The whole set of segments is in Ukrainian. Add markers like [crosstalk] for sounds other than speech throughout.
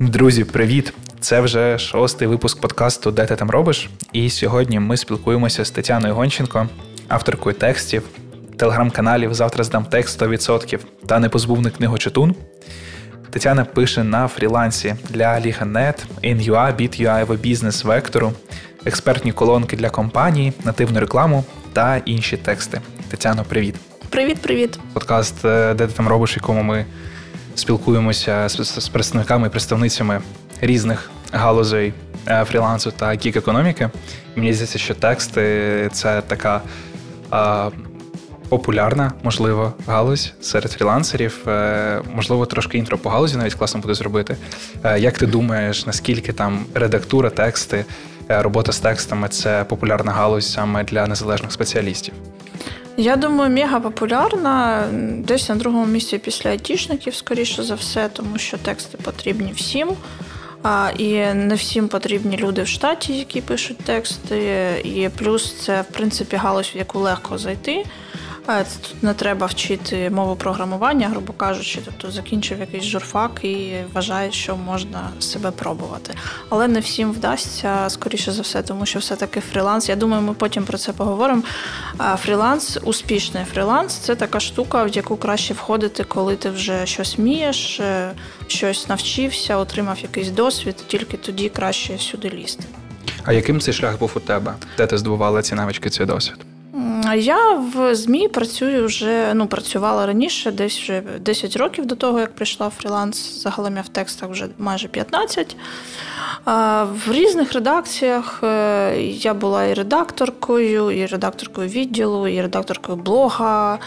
Друзі, привіт! Це вже шостий випуск подкасту Де ти там робиш? І сьогодні ми спілкуємося з Тетяною Гонченко, авторкою текстів, телеграм-каналів Завтра здам текст 100% та непозбувний книгочитун. Тетяна пише на фрілансі для Liga.net, InUA, BitUA, бізнес вектору, експертні колонки для компаній, нативну рекламу та інші тексти. Тетяно, привіт! Привіт-привіт! Подкаст, е, де ти там робиш, якому ми спілкуємося з представниками і представницями різних галузей е, фрілансу та гік-економіки. Мені здається, що тексти це така а, популярна, можливо, галузь серед фрілансерів. Е, можливо, трошки інтро по галузі навіть класно буде зробити. Е, як ти думаєш, наскільки там редактура, тексти, робота з текстами це популярна галузь саме для незалежних спеціалістів? Я думаю, мега популярна десь на другому місці після айтішників, скоріше за все, тому що тексти потрібні всім. А, І не всім потрібні люди в штаті, які пишуть тексти. І плюс це, в принципі, галузь, в яку легко зайти. Тут не треба вчити мову програмування, грубо кажучи, тобто закінчив якийсь журфак і вважає, що можна себе пробувати. Але не всім вдасться, скоріше за все, тому що все-таки фріланс. Я думаю, ми потім про це поговоримо. Фріланс, успішний фріланс це така штука, в яку краще входити, коли ти вже щось вмієш, е, щось навчився, отримав якийсь досвід, тільки тоді краще сюди лізти. А яким цей шлях був у тебе? Де ти здобувала ці навички, цей досвід? Я в ЗМІ працюю вже ну працювала раніше, десь вже 10 років до того, як прийшла в фріланс. Загалом я в текстах вже майже 15. В різних редакціях е, я була і редакторкою, і редакторкою відділу, і редакторкою блога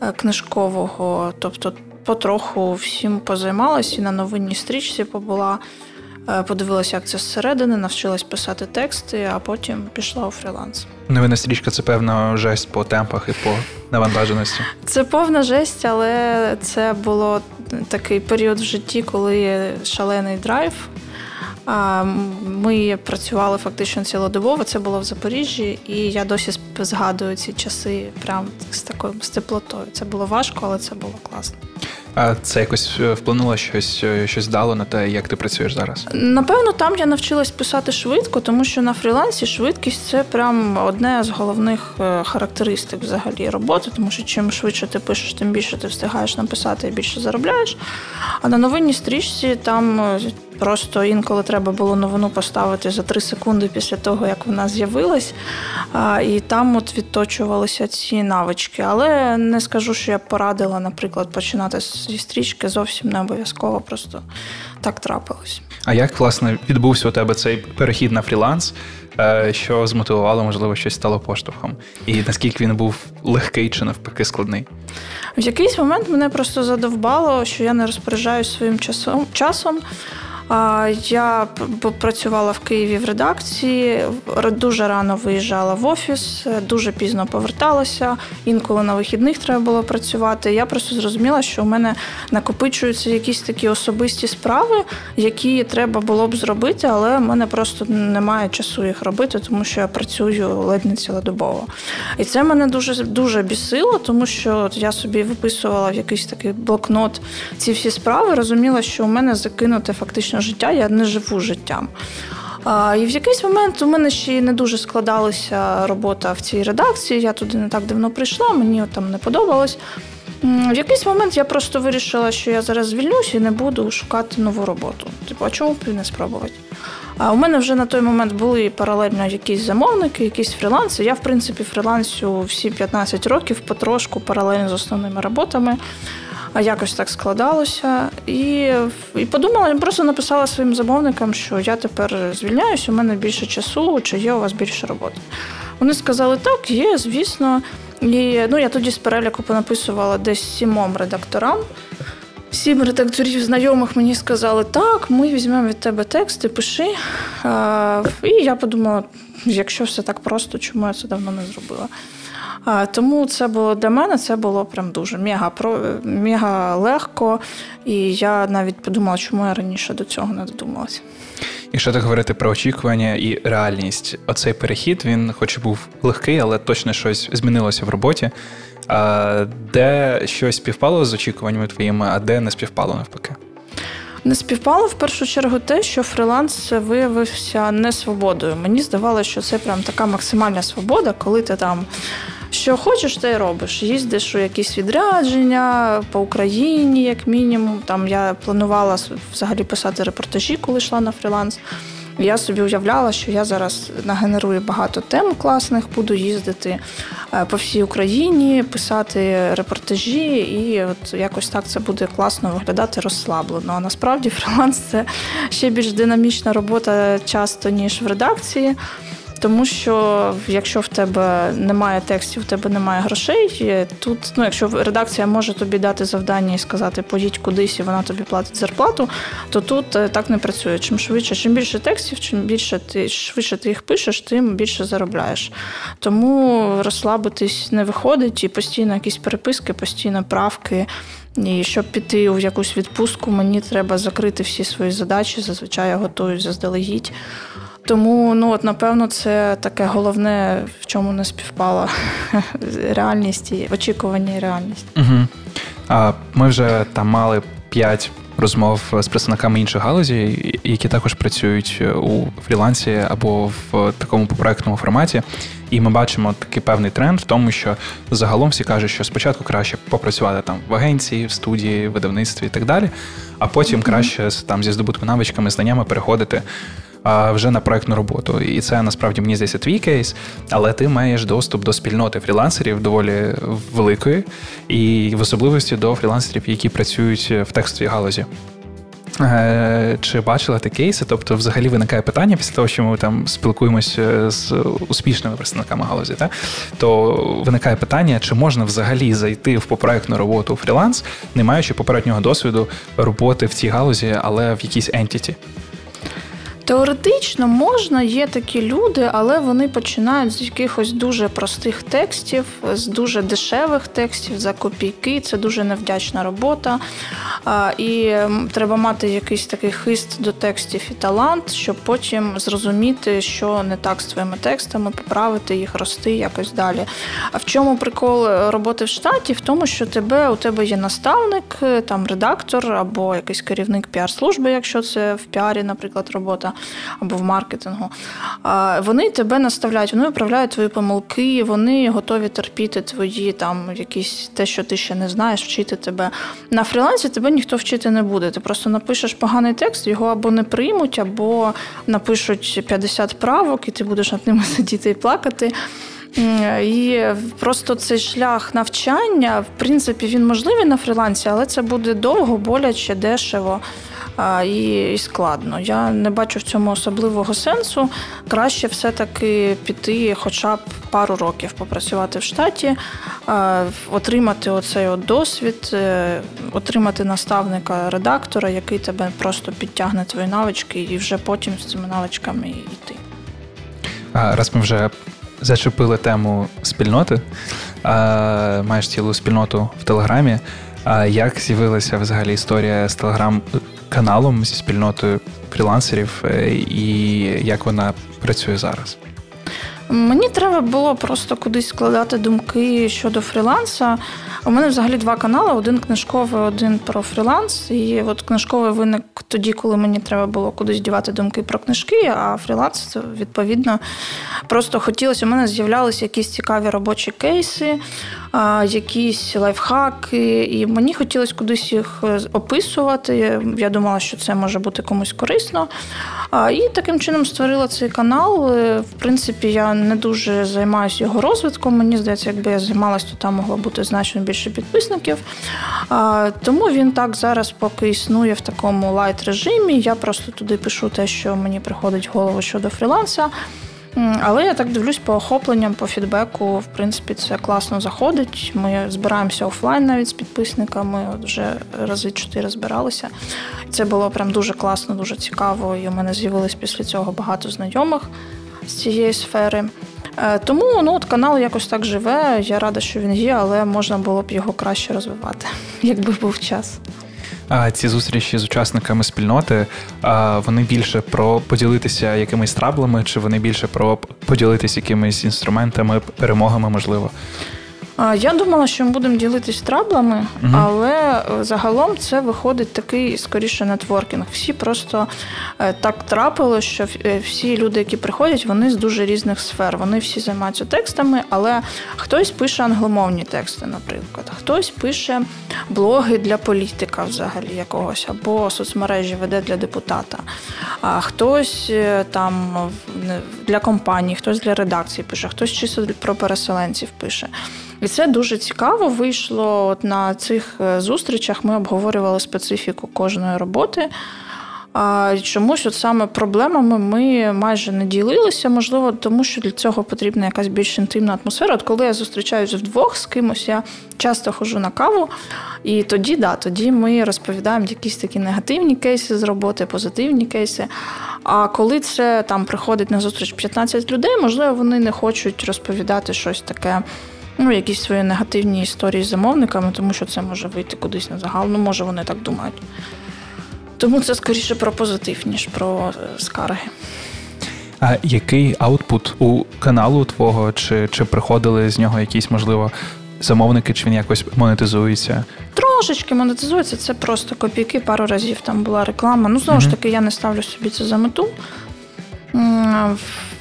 е, книжкового. Тобто, потроху всім позаймалась і на новинній стрічці побула. Е, подивилася, як це зсередини, навчилась писати тексти, а потім пішла у фріланс. Новина стрічка це певна жесть по темпах і по навантаженості. Це повна жесть, але це було такий період в житті, коли шалений драйв. Ми працювали фактично цілодобово, це було в Запоріжжі, і я досі згадую ці часи прям з такою з теплотою. Це було важко, але це було класно. А це якось е, вплинуло щось е, щось дало на те, як ти працюєш зараз? Напевно, там я навчилась писати швидко, тому що на фрілансі швидкість це прям одне з головних е, характеристик взагалі роботи, тому що чим швидше ти пишеш, тим більше ти встигаєш написати і більше заробляєш. А на новинній стрічці там просто інколи треба було новину поставити за три секунди після того, як вона з'явилась. І там от відточувалися ці навички. Але не скажу, що я порадила, наприклад, починати зі стрічки зовсім не обов'язково, просто так трапилось. А як власне відбувся у тебе цей перехід на фріланс? Е, що змотивувало, можливо, щось стало поштовхом, і наскільки він був легкий чи навпаки складний? В якийсь момент мене просто задовбало, що я не розпоряджаюсь своїм часом часом. Я працювала в Києві в редакції, дуже рано виїжджала в офіс, дуже пізно поверталася. Інколи на вихідних треба було працювати. Я просто зрозуміла, що у мене накопичуються якісь такі особисті справи, які треба було б зробити, але в мене просто немає часу їх робити, тому що я працюю ледь не цілодобово. І це мене дуже дуже бісило, тому що я собі виписувала в якийсь такий блокнот ці всі справи, розуміла, що у мене закинуте фактично життя, я не живу життям. І в якийсь момент у мене ще не дуже складалася робота в цій редакції. Я туди не так давно прийшла, мені там не подобалось. В якийсь момент я просто вирішила, що я зараз звільнюсь і не буду шукати нову роботу. Типу, а чому б не спробувати? А у мене вже на той момент були паралельно якісь замовники, якісь фріланси. Я, в принципі, фрілансю всі 15 років потрошку паралельно з основними роботами. А якось так складалося. І і подумала, просто написала своїм замовникам, що я тепер звільняюсь, у мене більше часу, чи є у вас більше роботи. Вони сказали, так, є, звісно. І ну, я тоді з переліку понаписувала десь сімом редакторам. Сім редакторів знайомих мені сказали, так, ми візьмемо від тебе тексти, пиши. І я подумала, якщо все так просто, чому я це давно не зробила. Тому це було для мене це було прям дуже мега мега легко. І я навіть подумала, чому я раніше до цього не додумалася. Якщо так говорити про очікування і реальність, оцей перехід він, хоч і був легкий, але точно щось змінилося в роботі. А Де щось співпало з очікуваннями твоїми, а де не співпало навпаки? Не співпало в першу чергу те, що фріланс виявився не свободою. Мені здавалося, що це прям така максимальна свобода, коли ти там. Що хочеш, те й робиш. Їздиш у якісь відрядження по Україні, як мінімум. Там я планувала взагалі писати репортажі, коли йшла на фріланс. Я собі уявляла, що я зараз нагенерую багато тем класних, буду їздити е, по всій Україні, писати репортажі, і от якось так це буде класно виглядати розслаблено. А насправді фриланс це ще більш динамічна робота часто ніж в редакції. Тому що якщо в тебе немає текстів, в тебе немає грошей. Тут, ну якщо редакція може тобі дати завдання і сказати, поїдь кудись, і вона тобі платить зарплату, то тут е, так не працює. Чим швидше, чим більше текстів, чим більше ти швидше ти їх пишеш, тим більше заробляєш. Тому розслабитись не виходить, і постійно якісь переписки, постійно правки. І щоб піти в якусь відпустку, мені треба закрити всі свої задачі. Зазвичай я готую заздалегідь. Тому, ну от напевно, це таке головне, в чому не співпала [laughs] реальність і очікування і реальність. Угу. А Ми вже там мали п'ять розмов з представниками інших галузей, які також працюють у фрілансі або в такому проектному форматі. І ми бачимо такий певний тренд в тому, що загалом всі кажуть, що спочатку краще попрацювати там в агенції, в студії, в видавництві і так далі, а потім mm-hmm. краще там зі здобутками навичками, знаннями переходити вже на проектну роботу. І це насправді мені здається твій кейс, але ти маєш доступ до спільноти фрілансерів доволі великої, і в особливості до фрілансерів, які працюють в текстовій галузі. Е, чи бачила ти кейси? Тобто, взагалі виникає питання після того, що ми там спілкуємося з успішними представниками галузі, та? то виникає питання, чи можна взагалі зайти в попроектну роботу у фріланс, не маючи попереднього досвіду роботи в цій галузі, але в якійсь ентіті? Теоретично можна, є такі люди, але вони починають з якихось дуже простих текстів, з дуже дешевих текстів за копійки. Це дуже невдячна робота. І треба мати якийсь такий хист до текстів і талант, щоб потім зрозуміти, що не так з твоїми текстами, поправити їх, рости якось далі. А в чому прикол роботи в штаті? В тому, що тебе у тебе є наставник, там редактор або якийсь керівник піар-служби, якщо це в піарі, наприклад, робота або в маркетингу. Вони тебе наставляють, вони виправляють твої помилки, вони готові терпіти твої там якісь те, що ти ще не знаєш, вчити тебе. На фрілансі тебе ніхто вчити не буде. Ти просто напишеш поганий текст, його або не приймуть, або напишуть 50 правок, і ти будеш над ними [laughs] сидіти і плакати. І просто цей шлях навчання, в принципі, він можливий на фрілансі, але це буде довго, боляче, дешево і, складно. Я не бачу в цьому особливого сенсу. Краще все-таки піти, хоча б пару років попрацювати в штаті, отримати оцей от досвід, е, отримати наставника, редактора, який тебе просто підтягне твої навички, і вже потім з цими навичками йти. Раз ми вже зачепили тему спільноти, маєш цілу спільноту в Телеграмі. А як з'явилася взагалі історія з телеграм-каналом зі спільнотою фрілансерів, е, і як вона працює зараз? Мені треба було просто кудись складати думки щодо фріланса. У мене взагалі два канали: один книжковий, один про фріланс. І от книжковий виник тоді, коли мені треба було кудись дівати думки про книжки, а фріланс, відповідно, просто хотілося. У мене з'являлися якісь цікаві робочі кейси, якісь лайфхаки, і мені хотілося кудись їх е, описувати. Я думала, що це може бути комусь корисно. І таким чином створила цей канал. Е, в принципі, я не дуже займаюся його розвитком. Мені здається, якби я займалася, то там могло бути значно більше підписників. Тому він так зараз поки існує в такому light режимі. Я просто туди пишу те, що мені приходить в голову щодо фріланса. Але я так дивлюсь по охопленням, по фідбеку. В принципі, це класно заходить. Ми збираємося офлайн навіть з підписниками. Вже рази чотири збиралися. Це було прям дуже класно, дуже цікаво. І у мене з'явилось після цього багато знайомих з цієї сфери. Е, тому ну, от канал якось так живе. Я рада, що він є, але можна було б його краще розвивати, [laughs] якби був час. Ці зустрічі з учасниками спільноти вони більше про поділитися якимись траблами, чи вони більше про поділитися якимись інструментами, перемогами, можливо? Я думала, що ми будемо ділитись траблами, угу. але загалом це виходить такий скоріше нетворкінг. Всі просто е, так трапило, що е, всі люди, які приходять, вони з дуже різних сфер. Вони всі займаються текстами, але хтось пише англомовні тексти, наприклад, хтось пише блоги для політика, взагалі якогось, або соцмережі веде для депутата, а хтось е, там для компанії, хтось для редакції пише, хтось чисто про переселенців пише. І це дуже цікаво вийшло От на цих е, зустрічах. Ми обговорювали специфіку кожної роботи. А чомусь от саме проблемами ми майже не ділилися, можливо, тому що для цього потрібна якась більш інтимна атмосфера. От коли я зустрічаюся вдвох з кимось, я часто хожу на каву, і тоді, да, тоді ми розповідаємо якісь такі негативні кейси з роботи, позитивні кейси. А коли це там приходить на зустріч 15 людей, можливо, вони не хочуть розповідати щось таке ну, якісь свої негативні історії з замовниками, тому що це може вийти кудись на загал. Ну, може, вони так думають. Тому це скоріше про позитив, ніж про е, скарги. А який аутпут у каналу твого? Чи чи приходили з нього якісь, можливо, замовники, чи він якось монетизується? Трошечки монетизується, це просто копійки, пару разів там була реклама. Ну, знову ж таки, я не ставлю собі це за мету.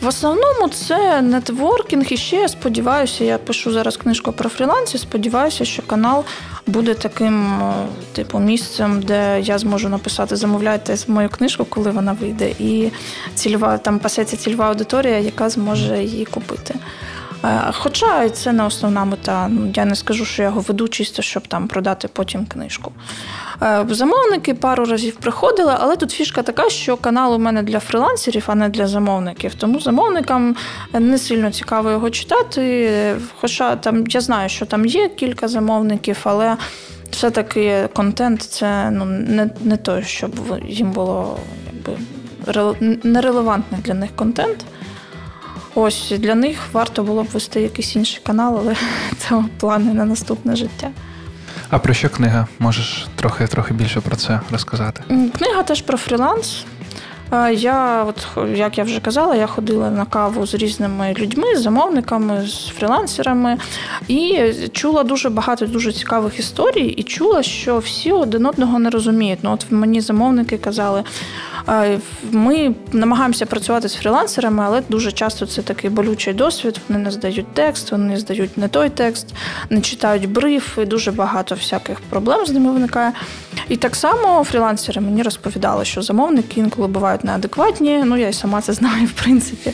В основному це нетворкінг. І ще я сподіваюся, я пишу зараз книжку про фрілансі. Сподіваюся, що канал буде таким, е, типу, місцем, де я зможу написати Замовляйте мою книжку, коли вона вийде, і цільова там пасеться цільова аудиторія, яка зможе її купити. Е, хоча це не основна мета. Ну, я не скажу, що я його веду чисто, щоб там продати потім книжку. Е, замовники пару разів приходили, але тут фішка така, що канал у мене для фрилансерів, а не для замовників. Тому замовникам не сильно цікаво його читати. Хоча там я знаю, що там є кілька замовників, але все-таки контент це ну, не не той, щоб їм було якби нерелевантний для них контент. Ось для них варто було б вести якийсь інший канал, але [laughs] це плани на наступне життя. А про що книга? Можеш трохи трохи більше про це розказати? Книга теж про фріланс. Я, от як я вже казала, я ходила на каву з різними людьми, з замовниками, з фрілансерами, і чула дуже багато дуже цікавих історій, і чула, що всі один одного не розуміють. Ну, от мені замовники казали, ми намагаємося працювати з фрілансерами, але дуже часто це такий болючий досвід. Вони не здають текст, вони здають не той текст, не читають бриф, і дуже багато всяких проблем з ними виникає. І так само фрілансери мені розповідали, що замовники інколи бувають неадекватні. Ну я й сама це знаю, в принципі.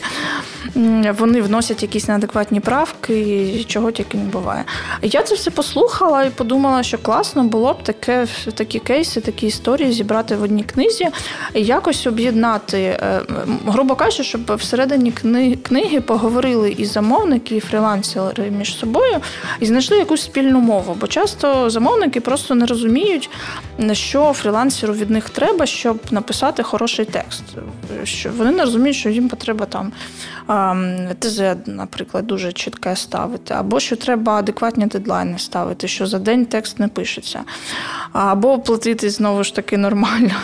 Вони вносять якісь неадекватні правки, і чого тільки не буває. Я це все послухала і подумала, що класно було б таке такі кейси, такі історії зібрати в одній книзі. І я якось об'єднати, е, грубо кажучи, щоб всередині книги поговорили і замовники, і фрілансери між собою і знайшли якусь спільну мову. Бо часто замовники просто не розуміють, що фрілансеру від них треба, щоб написати хороший текст. Що Вони не розуміють, що їм потреба там ТЗ, наприклад, дуже чітке ставити, або що треба адекватні дедлайни ставити, що за день текст не пишеться, або платити знову ж таки нормально.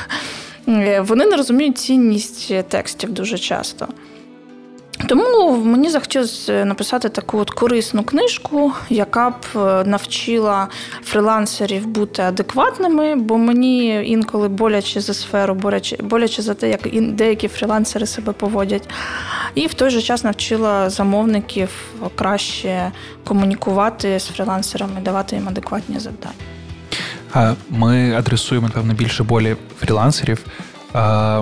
Е, вони не розуміють цінність текстів дуже часто. Тому мені захотілося написати таку от корисну книжку, яка б е, навчила фрилансерів бути адекватними, бо мені інколи боляче за сферу, боляче, боляче за те, як деякі фрилансери себе поводять. І в той же час навчила замовників краще комунікувати з фрилансерами, давати їм адекватні завдання. Ми адресуємо, напевно, більше болі фрілансерів.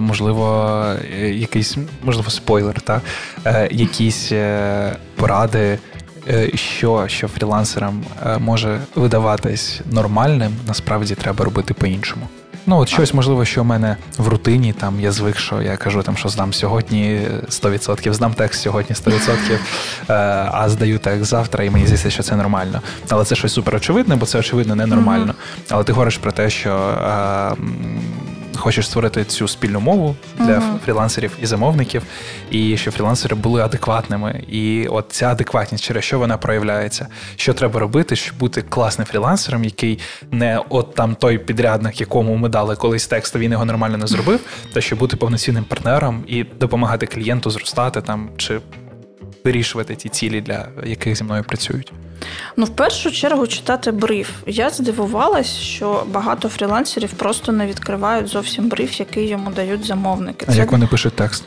Можливо, якийсь, можливо, спойлер, та? Е, якісь е, поради, е, що що фрілансерам може видаватись нормальним, насправді треба робити по-іншому. Ну, от щось, можливо, що в мене в рутині, там я звик, що я кажу, там, що здам сьогодні 100%, здам текст сьогодні 100%, а здаю текст завтра, і мені здається, що це нормально. Але це щось супер очевидне, бо це очевидно ненормально. Але ти говориш про те, що хочеш створити цю спільну мову для uh-huh. фрілансерів і замовників, і щоб фрілансери були адекватними. І от ця адекватність, через що вона проявляється, що треба робити, щоб бути класним фрілансером, який не от там той підрядник, якому ми дали колись текст, він його нормально не зробив, та щоб бути повноцінним партнером і допомагати клієнту зростати там чи вирішувати ті цілі, для яких зі мною працюють? Ну, в першу чергу читати бриф. Я здивувалась, що багато фрілансерів просто не відкривають зовсім бриф, який йому дають замовники. А Це... як вони пишуть текст?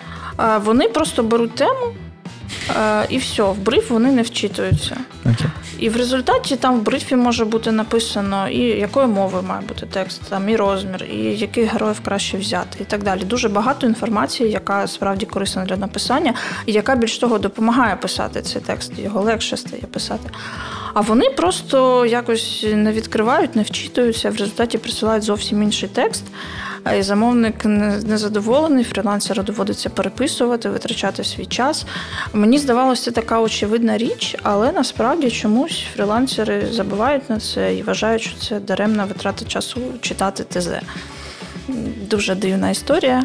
Вони просто беруть тему. І все, в бриф вони не вчитуються. Okay. І в результаті там в брифі може бути написано, і якою мовою має бути текст, там і розмір, і яких героїв краще взяти, і так далі. Дуже багато інформації, яка справді корисна для написання, і яка більш того допомагає писати цей текст. Його легше стає писати. А вони просто якось не відкривають, не вчитуються, в результаті присилають зовсім інший текст. І замовник незадоволений, фрілансеру доводиться переписувати, витрачати свій час. Мені здавалося, це така очевидна річ, але насправді чомусь фрілансери забувають на це і вважають, що це даремна витрата часу читати ТЗ. Дуже дивна історія.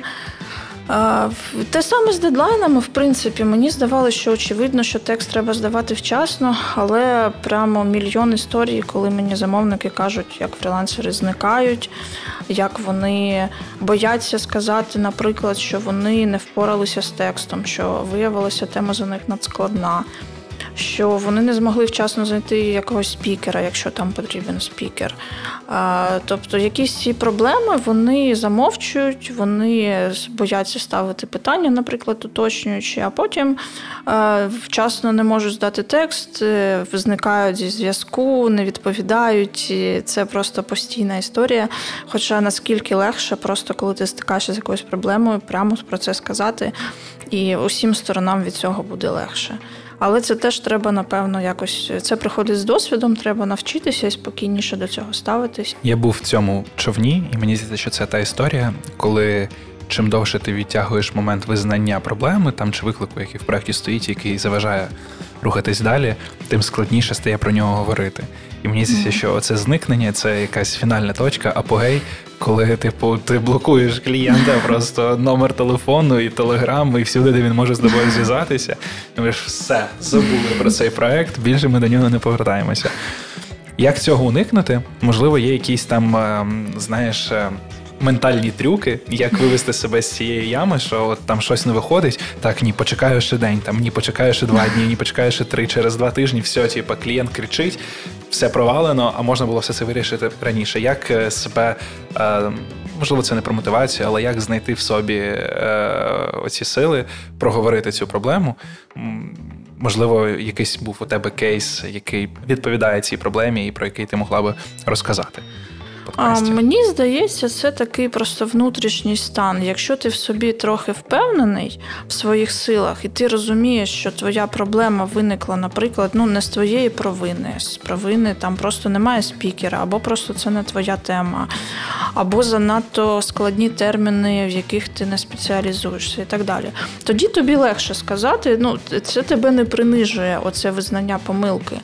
Те саме з дедлайнами, в принципі, мені здавалося, що очевидно, що текст треба здавати вчасно, але прямо мільйон історій, коли мені замовники кажуть, як фрілансери зникають, як вони бояться сказати, наприклад, що вони не впоралися з текстом, що виявилася тема за них надскладна що вони не змогли вчасно знайти якогось спікера, якщо там потрібен спікер. Тобто, якісь ці проблеми вони замовчують, вони бояться ставити питання, наприклад, уточнюючи, а потім вчасно не можуть здати текст, е, зникають зі зв'язку, не відповідають. І Це просто постійна історія. Хоча наскільки легше, просто коли ти стикаєшся з якоюсь проблемою, прямо про це сказати, і усім сторонам від цього буде легше. Але це теж треба, напевно, якось це приходить з досвідом, треба навчитися і спокійніше до цього ставитись. Я був в цьому човні, і мені здається, що це та історія, коли. Чим довше ти відтягуєш момент визнання проблеми там чи виклику, який в проєкті стоїть, який заважає рухатись далі, тим складніше стає про нього говорити. І мені здається, що це зникнення це якась фінальна точка, апогей, коли типу ти блокуєш клієнта, [laughs] просто номер телефону і телеграм, і всюди, де він може з тобою зв'язатися. Думаєш, все, забули про цей проект, більше ми до нього не повертаємося. Як цього уникнути? Можливо, є якісь там, ем, знаєш. Ем, ментальні трюки, як вивести себе з цієї ями, що от там щось не виходить. Так, ні, почекаю ще день, там ні, почекаю ще два дні, ні, почекаю ще три, через два тижні. Все, типу, клієнт кричить, все провалено, а можна було все це вирішити раніше. Як е, себе е, можливо, це не про мотивацію, але як знайти в собі е, оці сили, проговорити цю проблему? Можливо, якийсь був у тебе кейс, який відповідає цій проблемі, і про який ти могла би розказати подкасті? А, Мені здається, це такий просто внутрішній стан. Якщо ти в собі трохи впевнений в своїх силах, і ти розумієш, що твоя проблема виникла, наприклад, ну не з твоєї провини, з провини там просто немає спікера, або просто це не твоя тема, або занадто складні терміни, в яких ти не спеціалізуєшся, і так далі. Тоді тобі легше сказати, ну це тебе не принижує, оце визнання помилки.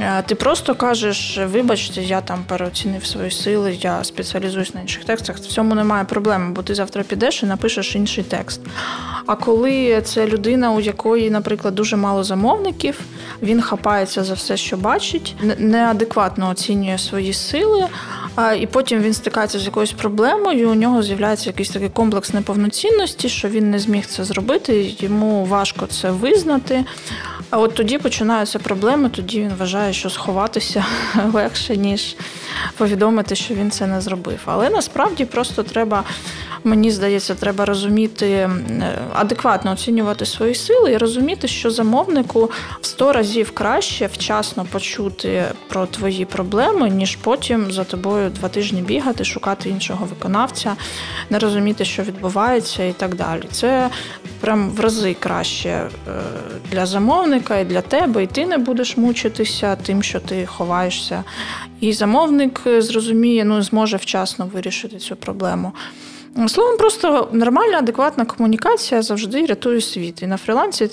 Е, ти просто кажеш, вибачте, я там переоцінив свої сили, я спеціалізуюсь на інших текстах. В цьому немає проблеми, бо ти завтра підеш і напишеш інший текст. А коли це людина, у якої, наприклад, дуже мало замовників, він хапається за все, що бачить, неадекватно оцінює свої сили, і потім він стикається з якоюсь проблемою, у нього з'являється якийсь такий комплекс неповноцінності, що він не зміг це зробити, йому важко це визнати. А от тоді починаються проблеми, тоді він вважає, що сховатися [laughs] легше, ніж повідомити, що він це не зробив. Але насправді просто треба мені здається, треба розуміти, адекватно оцінювати свої сили і розуміти, що замовнику в сто разів краще вчасно почути про твої проблеми, ніж потім за тобою два тижні бігати, шукати іншого виконавця, не розуміти, що відбувається, і так далі. Це прям в рази краще е, для замовника і для тебе, і ти не будеш мучитися тим, що ти ховаєшся. І замовник е, зрозуміє, ну зможе вчасно вирішити цю проблему. Словом, просто нормальна, адекватна комунікація завжди рятує світ. І на фрілансі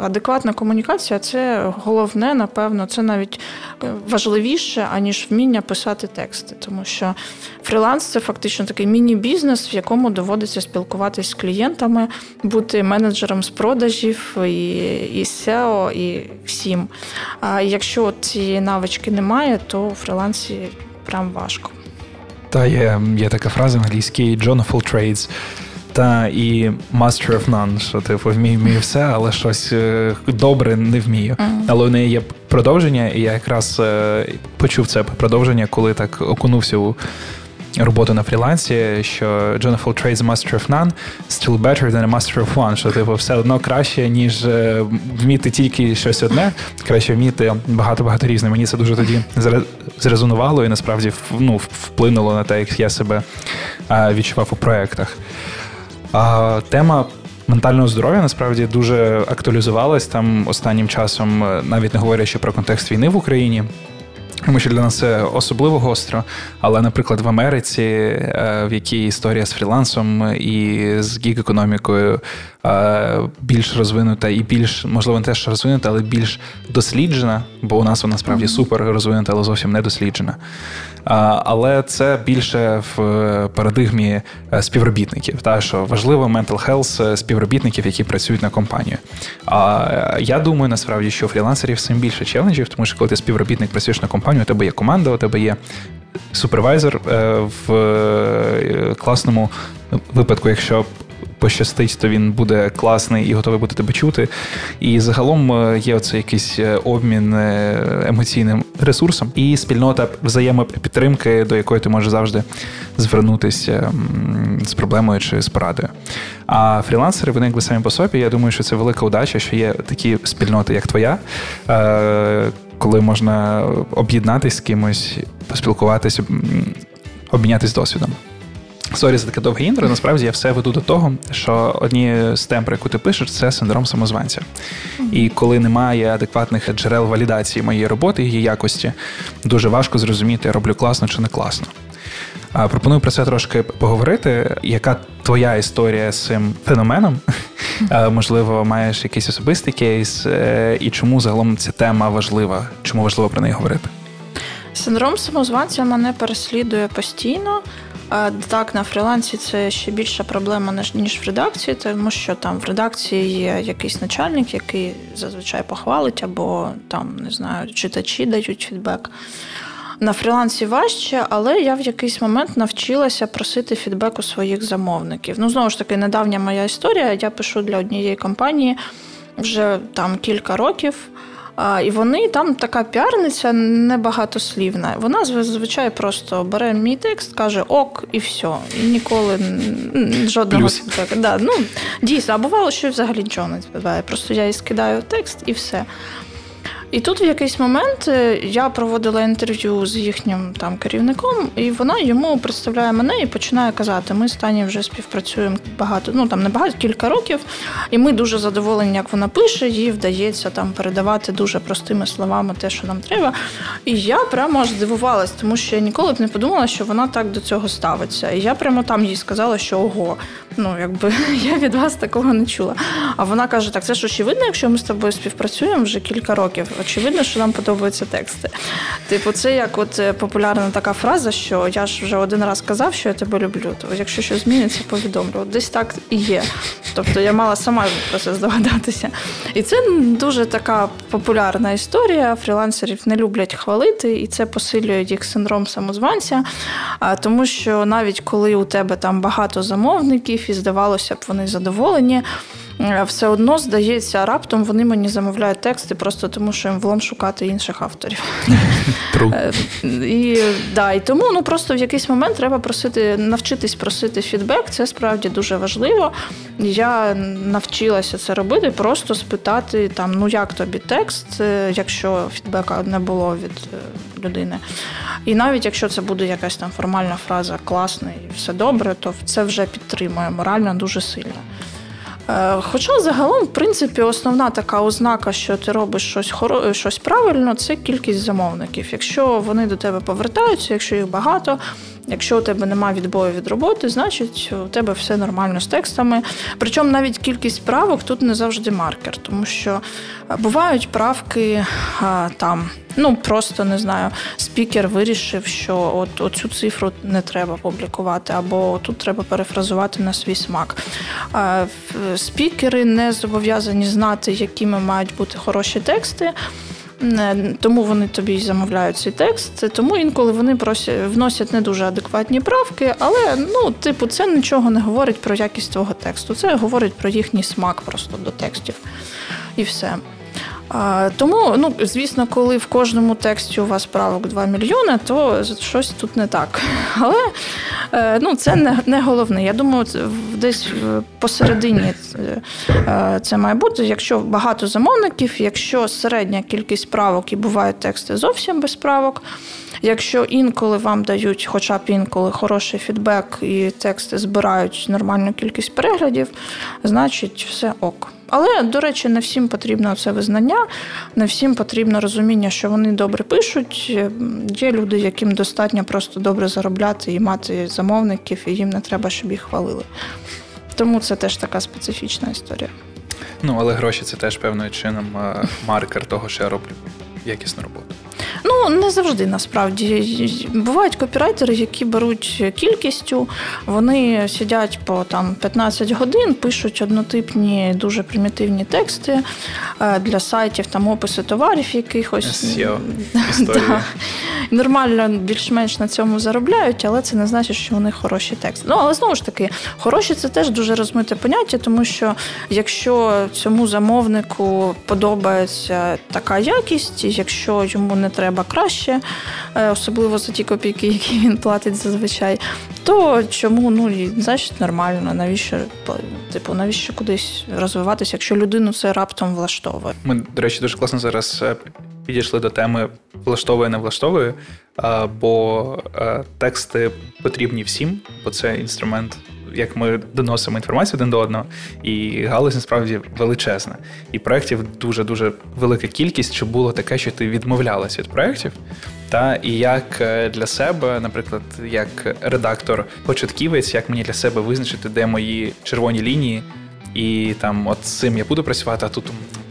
адекватна комунікація це головне, напевно, це навіть е, важливіше, аніж вміння писати тексти. Тому що фріланс це фактично такий міні-бізнес, в якому доводиться спілкуватися з клієнтами, бути менеджером з продажів і і SEO, і всім. А якщо цієї навички немає, то у фрілансі прям важко. Та є є така фраза англійській «John of all trades». Та і master of none, що типу вмію, вмію все, але щось е, добре не вмію. Mm-hmm. Але у неї є продовження, і я якраз е, почув це продовження, коли так окунувся у роботу на фрілансі, що all trades master of none still better than a master of one, що типу все одно краще, ніж е, вміти тільки щось одне, краще вміти багато-багато різне. Мені це дуже тоді зрезонувало і насправді ну, вплинуло на те, як я себе відчував у проєктах. Тема ментального здоров'я насправді дуже актуалізувалась там останнім часом, навіть не говорячи про контекст війни в Україні. Тому що для нас це особливо гостро. Але, наприклад, в Америці, е, в якій історія з фрілансом і з гік-економікою е, більш розвинута і більш, можливо, не те, що розвинута, але більш досліджена, бо у нас вона справді супер розвинута, але зовсім не досліджена. Але це більше в парадигмі е, співробітників, та що важливо mental health співробітників, які працюють на компанію. А я думаю, насправді, що у фрілансерів всім більше челенджів, тому що коли ти співробітник працюєш на компанію, у тебе є команда, у тебе є супервайзер е, в е, класному випадку, якщо пощастить, то він буде класний і готовий буде тебе чути. І загалом е, є оце якийсь е, обмін е, емоційним ресурсом і спільнота взаємопідтримки, до якої ти можеш завжди звернутися з проблемою чи з порадою. А фрілансери вони якби самі по собі. Я думаю, що це велика удача, що є такі спільноти, як твоя. Коли можна об'єднатися з кимось, поспілкуватися, обмінятися досвідом. Sorry за таке довге інтро. Насправді я все веду до того, що одні з тем, про яку ти пишеш, це синдром самозванця. І коли немає адекватних джерел валідації моєї роботи її якості, дуже важко зрозуміти, роблю класно чи не класно. Пропоную про це трошки поговорити. Яка твоя історія з цим феноменом? Можливо, маєш якийсь особистий кейс, е, і чому загалом ця тема важлива? Чому важливо про неї говорити? Синдром самозванця мене переслідує постійно. Так, на фрілансі це ще більша проблема, ніж в редакції, тому що там в редакції є якийсь начальник, який зазвичай похвалить, або там, не знаю, читачі дають фідбек. На фрілансі важче, але я в якийсь момент навчилася просити фідбек у своїх замовників. Ну, знову ж таки, недавня моя історія. Я пишу для однієї компанії вже там кілька років. І вони там така піарниця небагатослівна. Вона зазвичай просто бере мій текст, каже ок і все. І ніколи жодного фідбеку. Да, ну, Дійсно, а бувало, що взагалі нічого не відповідає. Просто я їй скидаю текст і все. І тут в якийсь момент е, я проводила інтерв'ю з їхнім там керівником, і вона йому представляє мене і починає казати: ми з Тані вже співпрацюємо багато, ну там не багато, кілька років, і ми дуже задоволені, як вона пише, їй вдається там передавати дуже простими словами те, що нам треба. І я прямо аж здивувалась, тому що я ніколи б не подумала, що вона так до цього ставиться. І я прямо там їй сказала, що ого, ну якби [laughs] я від вас такого не чула. А вона каже: Так, це ж очевидно, якщо ми з тобою співпрацюємо вже кілька років очевидно, що нам подобаються тексти. Типу, це як от е, популярна така фраза, що я ж вже один раз казав, що я тебе люблю. То якщо щось зміниться, повідомлю. Десь так і є. Тобто я мала сама про це здогадатися. І це дуже така популярна історія. Фрілансерів не люблять хвалити, і це посилює їх синдром самозванця. Тому що навіть коли у тебе там багато замовників, і здавалося б, вони задоволені. Е, все одно здається, раптом вони мені замовляють тексти просто тому, що їм влом шукати інших авторів. [laughs] Е, і да, і тому ну просто в якийсь момент треба просити, навчитись просити фідбек. Це справді дуже важливо. Я навчилася це робити, просто спитати там, ну як тобі текст, е, якщо фідбека не було від людини. І навіть якщо це буде якась там формальна фраза класна і все добре, то це вже підтримує морально дуже сильно. Е, хоча загалом, в принципі, основна така ознака, що ти робиш щось хоро... щось правильно, це кількість замовників. Якщо вони до тебе повертаються, якщо їх багато, Якщо у тебе немає відбою від роботи, значить у тебе все нормально з текстами. Причому навіть кількість правок тут не завжди маркер, тому що бувають правки там. Ну, просто не знаю, спікер вирішив, що от оцю цифру не треба публікувати, або тут треба перефразувати на свій смак. Спікери не зобов'язані знати, якими мають бути хороші тексти. Тому вони тобі замовляють цей текст. Тому інколи вони просять вносять не дуже адекватні правки, але ну, типу, це нічого не говорить про якість твого тексту. Це говорить про їхній смак просто до текстів. І все. Тому, ну, звісно, коли в кожному тексті у вас правок 2 мільйони, то щось тут не так. [laughs] Але е, ну, це не не головне. Я думаю, десь посередині е, це має бути. Якщо багато замовників, якщо середня кількість правок і бувають тексти зовсім без правок. Якщо інколи вам дають, хоча б інколи хороший фідбек і тексти збирають нормальну кількість переглядів, значить все ок. Але, до речі, не всім потрібно це визнання, не всім потрібно розуміння, що вони добре пишуть. Є люди, яким достатньо просто добре заробляти і мати замовників, і їм не треба, щоб їх хвалили. Тому це теж така специфічна історія. Ну, але гроші це теж певною чином е, маркер того, що я роблю якісну роботу. Ну, не завжди насправді. Бувають копірайтери, які беруть кількістю, вони сидять по там 15 годин, пишуть однотипні, дуже примітивні тексти е, для сайтів, там описи товарів якихось. SEO [laughs] історія. Нормально більш-менш на цьому заробляють, але це не значить, що них хороші тексти. Ну, але знову ж таки, хороші це теж дуже розмите поняття, тому що якщо цьому замовнику подобається така якість, якщо йому не треба краще, е, особливо за ті копійки, які він платить зазвичай, то чому ну значить нормально, навіщо типу, навіщо кудись розвиватися, якщо людину це раптом влаштовує? Ми, до речі, дуже класно зараз е, підійшли до теми влаштовує, не влаштовує, бо е, тексти потрібні всім, бо це інструмент як ми доносимо інформацію один до одного, і галузь насправді величезна. І проєктів дуже дуже велика кількість, що було таке, що ти відмовлялась від проєктів. Та і як е, для себе, наприклад, як редактор-початківець, як мені для себе визначити, де мої червоні лінії. І там, от цим я буду працювати, а тут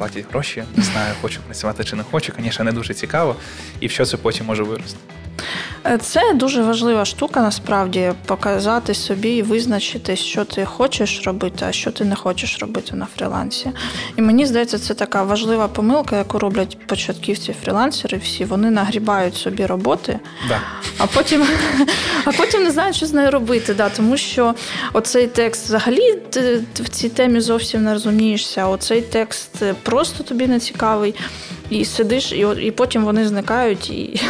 платять гроші. Не знаю, хочу працювати чи не хочу. Звісно, не дуже цікаво. І в що це потім може вирости. Це дуже важлива штука, насправді показати собі і визначити, що ти хочеш робити, а що ти не хочеш робити на фрілансі. І мені здається, це така важлива помилка, яку роблять початківці фрілансери. Всі вони нагрібають собі роботи, да. а потім а потім не знають, що з нею робити. Да, Тому що оцей текст взагалі ти в цій темі зовсім не розумієшся. Оцей текст просто тобі не цікавий. І сидиш, і і потім вони зникають, і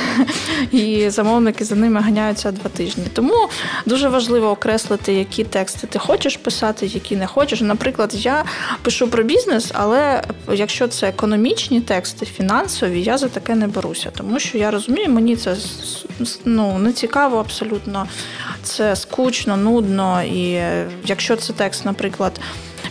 [laughs] і замовники за ними ганяються два тижні. Тому дуже важливо окреслити, які тексти ти хочеш писати, які не хочеш. Наприклад, я пишу про бізнес, але якщо це економічні тексти, фінансові, я за таке не беруся, тому що я розумію, мені це ну, не цікаво абсолютно, це скучно, нудно. І якщо це текст, наприклад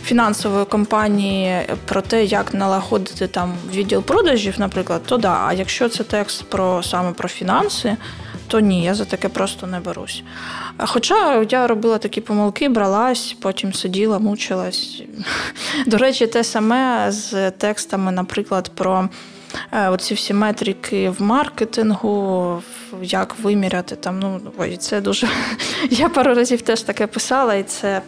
фінансової компанії про те, як налагодити там відділ продажів, наприклад, то да. А якщо це текст про саме про фінанси, то ні, я за таке просто не берусь. Хоча я робила такі помилки, бралась, потім сиділа, мучилась. [laughs] До речі, те саме з текстами, наприклад, про Е, оці всі метрики в маркетингу, як виміряти там. Ну ой, це дуже. [laughs] Я пару разів теж таке писала, і це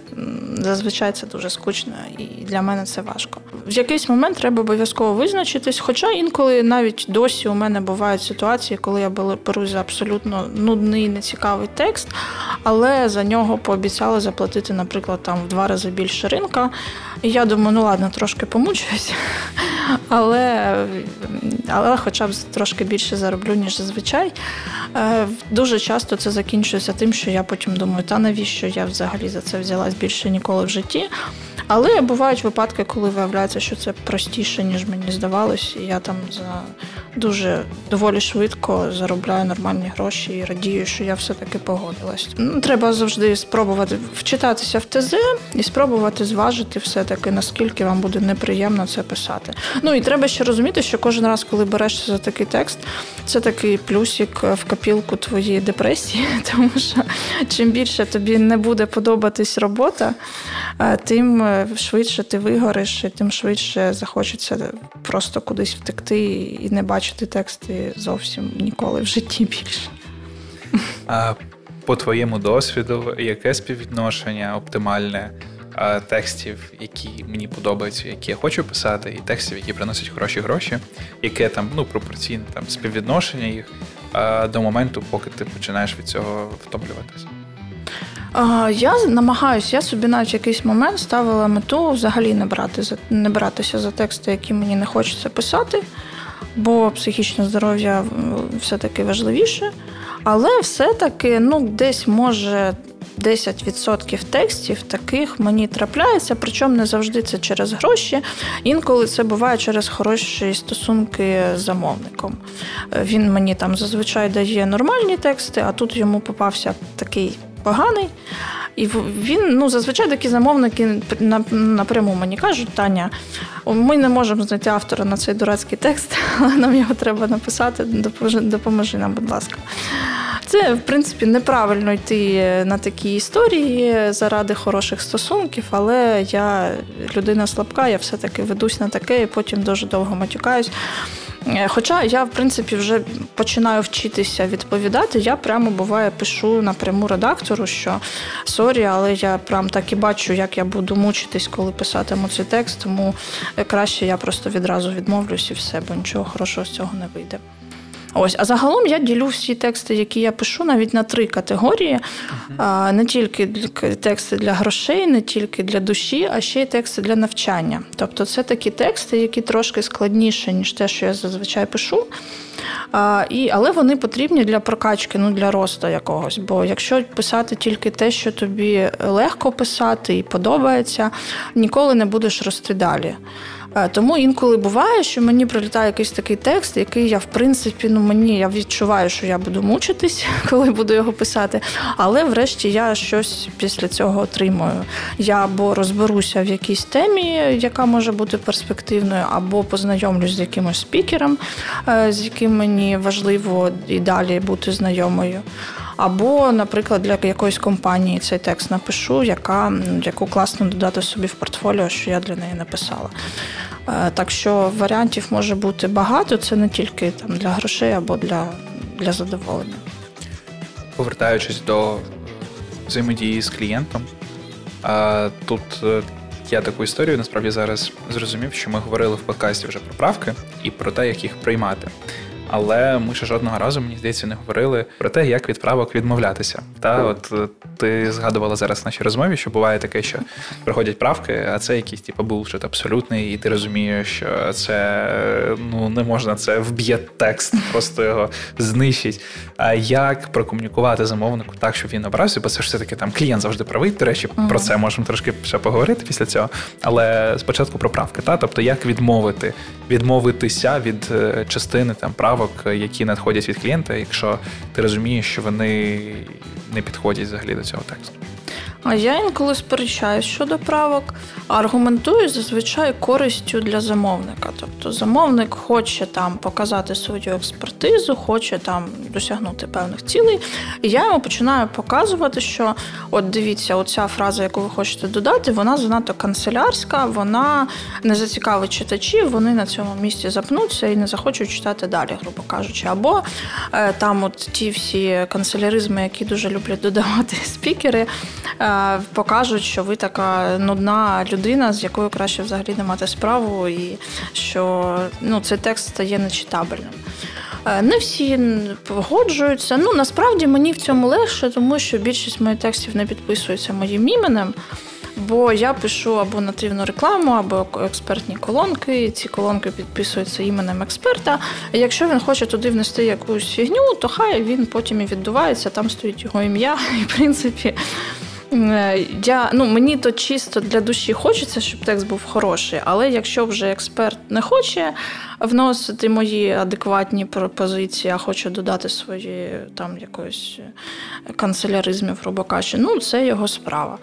зазвичай це дуже скучно, і для мене це важко. В якийсь момент треба обов'язково визначитись. Хоча інколи навіть досі у мене бувають ситуації, коли я беру за абсолютно нудний, нецікавий текст, але за нього пообіцяли заплатити, наприклад, там в два рази більше ринка. І я думаю, ну ладно, трошки помучуюсь, [laughs] але але хоча б трошки більше зароблю, ніж зазвичай. Е, дуже часто це закінчується тим, що я потім думаю, та навіщо я взагалі за це взялась більше ніколи в житті. Але бувають випадки, коли виявляється, що це простіше, ніж мені здавалось, і я там за дуже доволі швидко заробляю нормальні гроші і радію, що я все-таки погодилась. Ну, Треба завжди спробувати вчитатися в ТЗ і спробувати зважити все-таки, наскільки вам буде неприємно це писати. Ну і треба ще розуміти, що кожен раз, коли берешся за такий текст, це такий плюсик в копілку твоєї депресії, [laughs] тому що чим більше тобі не буде подобатись робота, е, тим е, швидше ти вигориш, і тим швидше захочеться просто кудись втекти і не бачити тексти зовсім ніколи в житті більше. А по твоєму досвіду, яке співвідношення оптимальне текстів, які мені подобаються, які я хочу писати, і текстів, які приносять хороші гроші, яке там ну пропорційне там співвідношення їх до моменту, поки ти починаєш від цього втомлюватися. Я намагаюся, я собі навіть в якийсь момент ставила мету взагалі не брати не братися за тексти, які мені не хочеться писати, бо психічне здоров'я все-таки важливіше. Але все-таки ну, десь може 10% текстів таких мені трапляється, причому не завжди це через гроші. Інколи це буває через хороші стосунки з замовником. Він мені там зазвичай дає нормальні тексти, а тут йому попався такий поганий. І він ну зазвичай такі замовники напряму мені кажуть, Таня, ми не можемо знайти автора на цей дурацький текст, [laughs] але нам його треба написати. Допоможи нам, будь ласка. Це, в принципі, неправильно йти на такі історії заради хороших стосунків, але я людина слабка, я все-таки ведусь на таке і потім дуже довго матюкаюсь. Е, хоча я, в принципі, вже починаю вчитися відповідати, я прямо буває пишу напряму редактору, що sorry, але я прям так і бачу, як я буду мучитись, коли писатиму цей текст, тому краще я просто відразу відмовлюсь і все, бо нічого хорошого з цього не вийде. Ось, а загалом я ділю всі тексти, які я пишу, навіть на три категорії: uh-huh. не тільки тексти для грошей, не тільки для душі, а ще й тексти для навчання. Тобто, це такі тексти, які трошки складніші, ніж те, що я зазвичай пишу. А, і, Але вони потрібні для прокачки, ну для росту якогось. Бо якщо писати тільки те, що тобі легко писати і подобається, ніколи не будеш рости далі. Е, тому інколи буває, що мені прилітає якийсь такий текст, який я, в принципі, ну мені я відчуваю, що я буду мучитись, [laughs] коли буду його писати. Але врешті я щось після цього отримую. Я або розберуся в якійсь темі, яка може бути перспективною, або познайомлюсь з якимось спікером, е, з яким мені важливо і далі бути знайомою. Або, наприклад, для якоїсь компанії цей текст напишу, яка, яку класно додати собі в портфоліо, що я для неї написала. Е, так що варіантів може бути багато, це не тільки там для грошей або для, для задоволення. Повертаючись до взаємодії з клієнтом, тут е, я таку історію насправді зараз зрозумів, що ми говорили в подкасті вже про правки і про те, як їх приймати але ми ще жодного разу, мені здається, не говорили про те, як від правок відмовлятися. Та от е, ти згадувала зараз в нашій розмові, що буває таке, що приходять правки, а це якийсь типу булшит абсолютний, і ти розумієш, що це ну не можна це вб'є текст, [laughs] просто його знищить. А як прокомунікувати замовнику так, щоб він обрався? Бо це ж все таки там клієнт завжди правий. До речі, uh-huh. про це можемо трошки ще поговорити після цього. Але спочатку про правки, та тобто як відмовити, відмовитися від е, частини там правок правок, які надходять від клієнта, якщо ти розумієш, що вони не підходять взагалі до цього тексту. А я інколи сперечаюсь щодо правок, аргументую зазвичай користю для замовника. Тобто замовник хоче там показати свою експертизу, хоче там досягнути певних цілей. І я йому починаю показувати, що от дивіться, оця фраза, яку ви хочете додати, вона занадто канцелярська, вона не зацікавить читачів, вони на цьому місці запнуться і не захочуть читати далі, грубо кажучи. Або е, там от ті всі канцеляризми, які дуже люблять додавати [laughs] спікери. Покажуть, що ви така нудна людина, з якою краще взагалі не мати справу, і що ну, цей текст стає нечитабельним. Е, не всі погоджуються. Ну насправді мені в цьому легше, тому що більшість моїх текстів не підписується моїм іменем. Бо я пишу або нативну рекламу, або експертні колонки. Ці колонки підписуються іменем експерта. І Якщо він хоче туди внести якусь фігню, то хай він потім і віддувається, там стоїть його ім'я. [laughs] І в принципі, я, ну, Мені то чисто для душі хочеться, щоб текст був хороший, але якщо вже експерт не хоче вносити мої адекватні пропозиції, а хоче додати свої там якоїсь канцеляризмів, грубо ну це його справа.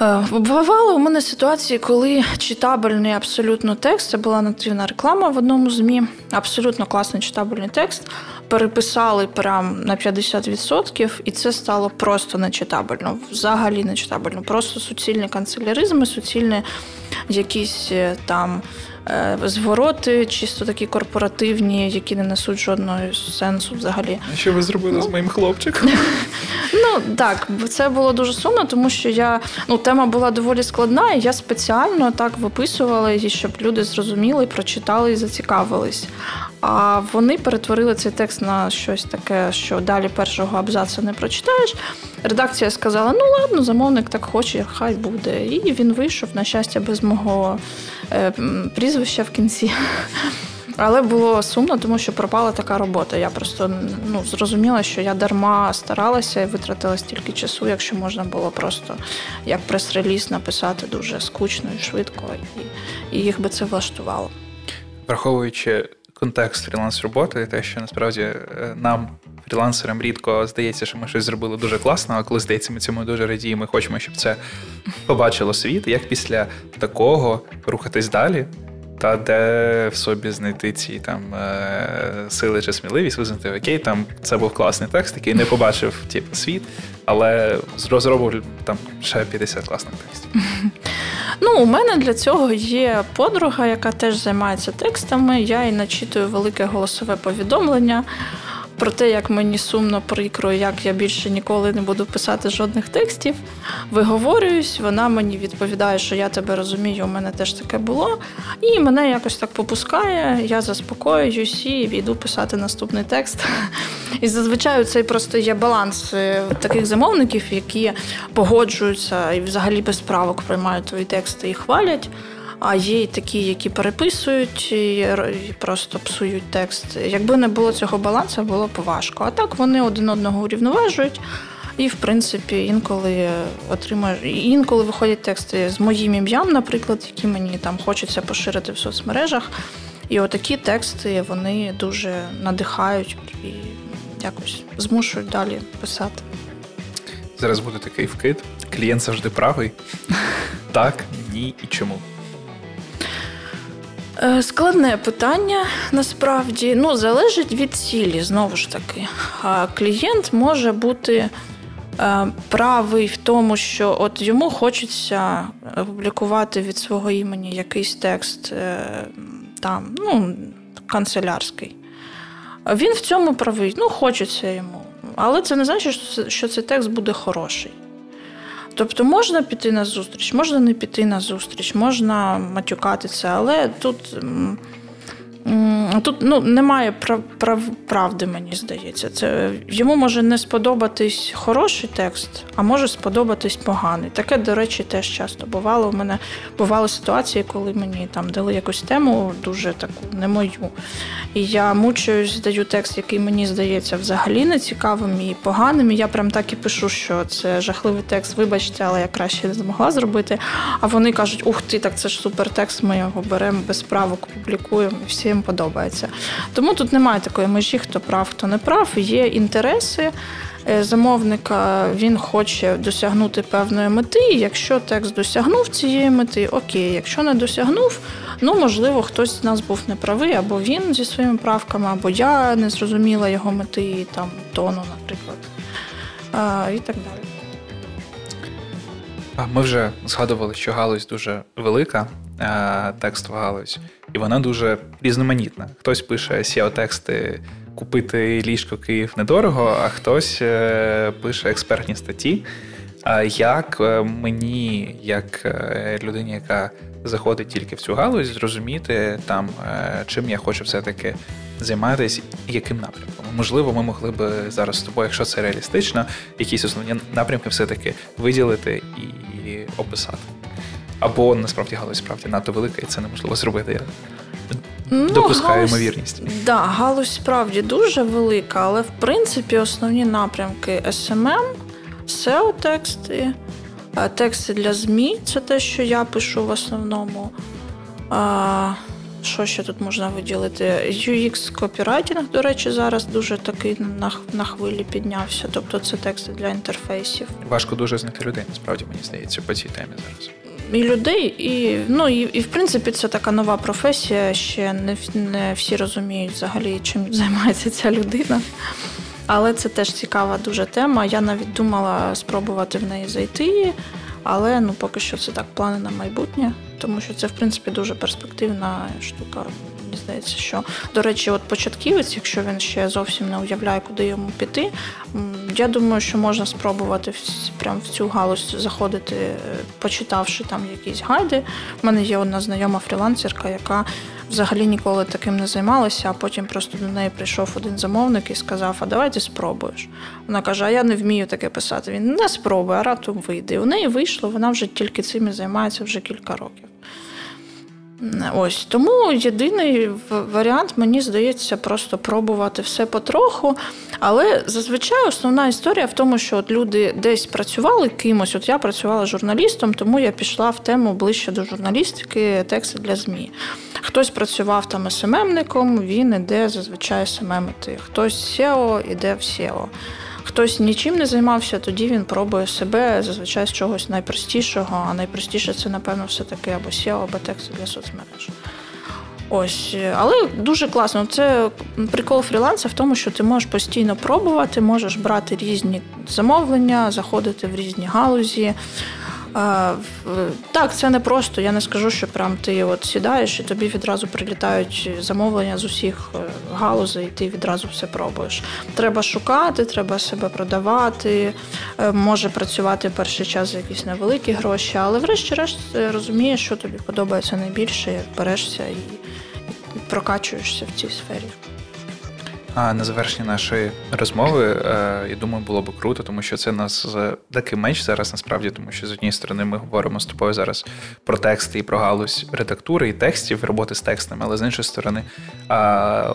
Е, бувало у мене ситуації, коли читабельний абсолютно текст, це була нативна реклама в одному ЗМІ, абсолютно класний читабельний текст. Переписали прям на 50%, і це стало просто нечитабельно. Взагалі нечитабельно. Просто суцільні канцеляризми, суцільні якісь е, там звороти, чисто такі корпоративні, які не несуть жодного сенсу взагалі. Що ви зробили ну, з моїм хлопчиком? [laughs] Ну так, це було дуже сумно, тому що я ну тема була доволі складна, і я спеціально так виписувала її, щоб люди зрозуміли, прочитали і зацікавились. А вони перетворили цей текст на щось таке, що далі першого абзацу не прочитаєш. Редакція сказала: ну ладно, замовник так хоче, хай буде. І він вийшов, на щастя, без мого е, прізвища в кінці. [laughs] Але було сумно, тому що пропала така робота. Я просто ну, зрозуміла, що я дарма старалася і витратила стільки часу, якщо можна було просто як прес-реліз написати дуже скучно і швидко, і, і їх би це влаштувало. Враховуючи контекст фріланс-роботи, те, що насправді е, нам, фрілансерам, рідко здається, що ми щось зробили дуже класно, а коли здається, ми цьому дуже радіємо, ми хочемо, щоб це побачило світ. Як після такого рухатись далі? Та де в собі знайти ці там е, сили чи сміливість, визнати окей, там це був класний текст, який не побачив типу, світ, але розробив там ще 50 класних текстів. [laughs] Ну, у мене для цього є подруга, яка теж займається текстами. Я їй начитую велике голосове повідомлення про те, як мені сумно прикро, як я більше ніколи не буду писати жодних текстів. Виговорююсь, вона мені відповідає, що я тебе розумію, у мене теж таке було. І мене якось так попускає, я заспокоююсь і йду писати наступний текст. І зазвичай цей просто є баланс е, таких замовників, які погоджуються і взагалі без правок приймають твої тексти і хвалять. А є і такі, які переписують і просто псують текст. Якби не було цього балансу, було б важко. А так вони один одного урівноважують. І, в принципі, інколи отримаєш, інколи виходять тексти з моїм ім'ям, наприклад, які мені там хочеться поширити в соцмережах. І отакі тексти вони дуже надихають і якось змушують далі писати. Зараз буде такий вкид. Клієнт завжди правий. [laughs] Так, ні і чому. Е, складне питання насправді ну, залежить від цілі, знову ж таки. Клієнт може бути е, правий в тому, що от йому хочеться опублікувати від свого імені якийсь текст е, там, ну, канцелярський. Він в цьому правий, ну, хочеться йому. Але це не значить, що цей текст буде хороший. Тобто можна піти на зустріч, можна не піти на зустріч, можна матюкатися, але тут Тут ну, немає прав, прав, правди, мені здається. Це Йому може не сподобатись хороший текст, а може сподобатись поганий. Таке, до речі, теж часто бувало. У мене бували ситуації, коли мені там дали якусь тему, дуже таку не мою. І я мучуюсь, даю текст, який мені здається взагалі не цікавим і поганим. І я прям так і пишу, що це жахливий текст, вибачте, але я краще не змогла зробити. А вони кажуть, ух ти, так це ж супер текст, ми його беремо без правок, публікуємо і всім подобається. Тому тут немає такої межі, хто прав, хто не прав. Є інтереси. Е, замовника він хоче досягнути певної мети. Якщо текст досягнув цієї мети, окей. Якщо не досягнув, ну можливо, хтось з нас був неправий, або він зі своїми правками, або я не зрозуміла його мети там тону, наприклад, і так далі. Ми вже згадували, що галузь дуже велика, е, текстова галузь, і вона дуже різноманітна. Хтось пише seo тексти купити ліжко Київ недорого, а хтось е, пише експертні статті. Як е, мені, як людині, яка заходить тільки в цю галузь, зрозуміти там, чим я хочу все-таки займатися яким напрямком? Можливо, ми могли б зараз з тобою, якщо це реалістично, якісь основні напрямки все-таки виділити і описати. Або насправді галузь справді надто велика, і це неможливо зробити. Я ну, допускаю галузь, ймовірність. Да, галузь справді дуже велика, але в принципі основні напрямки SMM, SEO тексти, е, тексти для ЗМІ це те, що я пишу в основному. Що ще тут можна виділити? UX копірайтинг, до речі, зараз дуже такий на на хвилі піднявся. Тобто це тексти для інтерфейсів. Важко дуже знайти людей, насправді мені здається, по цій темі зараз. І людей, і ну і, і в принципі це така нова професія. Ще не не всі розуміють взагалі, чим займається ця людина. Але це теж цікава дуже тема. Я навіть думала спробувати в неї зайти, але ну поки що це так плани на майбутнє. Тому що це в принципі дуже перспективна штука. Мені здається, що до речі, от початківець, якщо він ще зовсім не уявляє, куди йому піти. Я думаю, що можна спробувати прямо в цю галузь заходити, е, почитавши там якісь гайди. У мене є одна знайома фрілансерка, яка взагалі ніколи таким не займалася, а потім просто до неї прийшов один замовник і сказав: А давай ти спробуєш. Вона каже: А я не вмію таке писати. Він не спробує, а раптом вийде. І у неї вийшло, вона вже тільки цим і займається вже кілька років. Ось тому єдиний варіант, мені здається, просто пробувати все потроху. Але зазвичай основна історія в тому, що от люди десь працювали кимось. От я працювала журналістом, тому я пішла в тему ближче до журналістики, тексти для ЗМІ. Хтось працював там СММником, він іде зазвичай СММити. Хтось SEO іде в SEO хтось нічим не займався, тоді він пробує себе зазвичай з чогось найпростішого, а найпростіше це, напевно, все-таки або SEO, або тексти для соцмереж. Ось, але дуже класно. Це прикол фріланса в тому, що ти можеш постійно пробувати, можеш брати різні замовлення, заходити в різні галузі. Так, це не просто. Я не скажу, що прям ти от сідаєш і тобі відразу прилітають замовлення з усіх е, галузей, і ти відразу все пробуєш. Треба шукати, треба себе продавати, е, може працювати перший час за якісь невеликі гроші, але врешті-решт е, розумієш, що тобі подобається найбільше, берешся і прокачуєшся в цій сфері. А на завершення нашої розмови, е, я думаю, було б круто, тому що це нас такий менш зараз насправді, тому що з однієї сторони ми говоримо з тобою зараз про тексти і про галузь редактури і текстів, роботи з текстами, але з іншої сторони,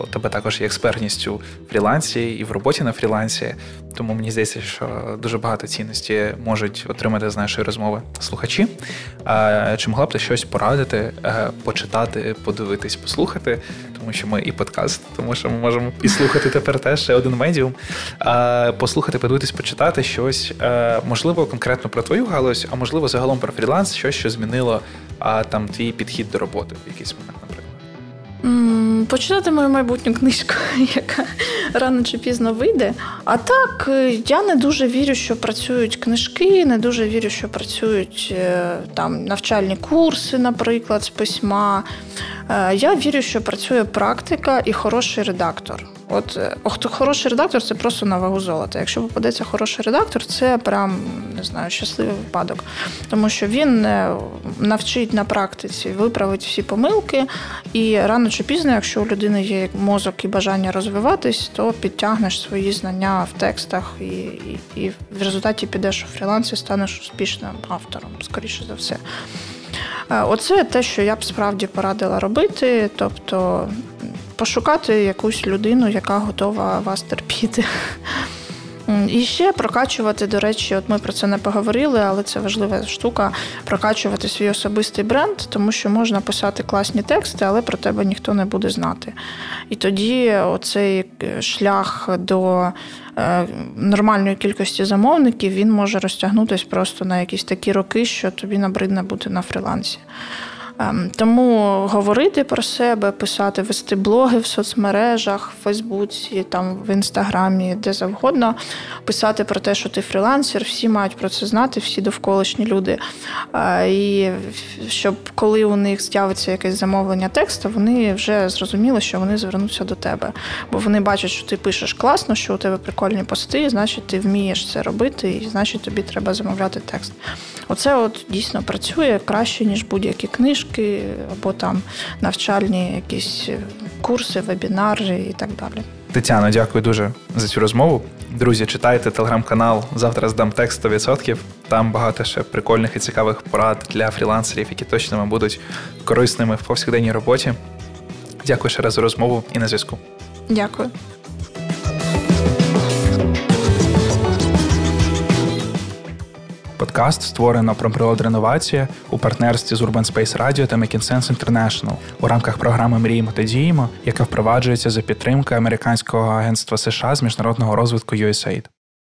у тебе також є експертність у фрілансі і в роботі на фрілансі. Тому мені здається, що дуже багато цінності можуть отримати з нашої розмови слухачі. Чи могла б ти щось порадити, е, почитати, подивитись, послухати, тому що ми і подкаст, тому що ми можемо і слухати тепер теж ще один медіум. Послухати, подивитись, почитати щось, е, можливо, конкретно про твою галузь, а можливо, загалом про фріланс, щось, що змінило там твій підхід до роботи в якийсь момент, наприклад. Почитати мою майбутню книжку, [laughs] яка рано чи пізно вийде. А так, е, я не дуже вірю, що працюють книжки, не дуже вірю, що працюють е, там навчальні курси, наприклад, з письма. Е, я вірю, що працює практика і хороший редактор. От хто хороший редактор це просто на вагу золота. Якщо попадеться хороший редактор, це прям не знаю, щасливий випадок. Тому що він навчить на практиці, виправить всі помилки, і рано чи пізно, якщо у людини є мозок і бажання розвиватись, то підтягнеш свої знання в текстах і, і, і в результаті підеш у фріланс і станеш успішним автором, скоріше за все. Е, оце те, що я б справді порадила робити, тобто пошукати якусь людину, яка готова вас терпіти. І ще прокачувати, до речі, от ми про це не поговорили, але це важлива штука прокачувати свій особистий бренд, тому що можна писати класні тексти, але про тебе ніхто не буде знати. І тоді оцей шлях до е, нормальної кількості замовників він може розтягнутися просто на якісь такі роки, що тобі набридне бути на фрілансі. Ем, тому говорити про себе, писати, вести блоги в соцмережах, в Фейсбуці, там в інстаграмі, де завгодно, писати про те, що ти фрілансер, всі мають про це знати, всі довколишні люди. І щоб коли у них з'явиться якесь замовлення тексту, вони вже зрозуміли, що вони звернуться до тебе. Бо вони бачать, що ти пишеш класно, що у тебе прикольні пости, значить, ти вмієш це робити, і значить тобі треба замовляти текст. Оце от дійсно працює краще, ніж будь-які книжки або там навчальні якісь курси, вебінари і так далі. Тетяно, дякую дуже за цю розмову. Друзі, читайте телеграм-канал. Завтра здам текст 100%. Там багато ще прикольних і цікавих порад для фрілансерів, які точно вам будуть корисними в повсякденній роботі. Дякую ще раз за розмову і на зв'язку. Дякую. Подкаст створено про природреновацію у партнерстві з Urban Space Radio та MakinSense International у рамках програми Мріємо та діємо, яка впроваджується за підтримки американського агентства США з міжнародного розвитку USAID.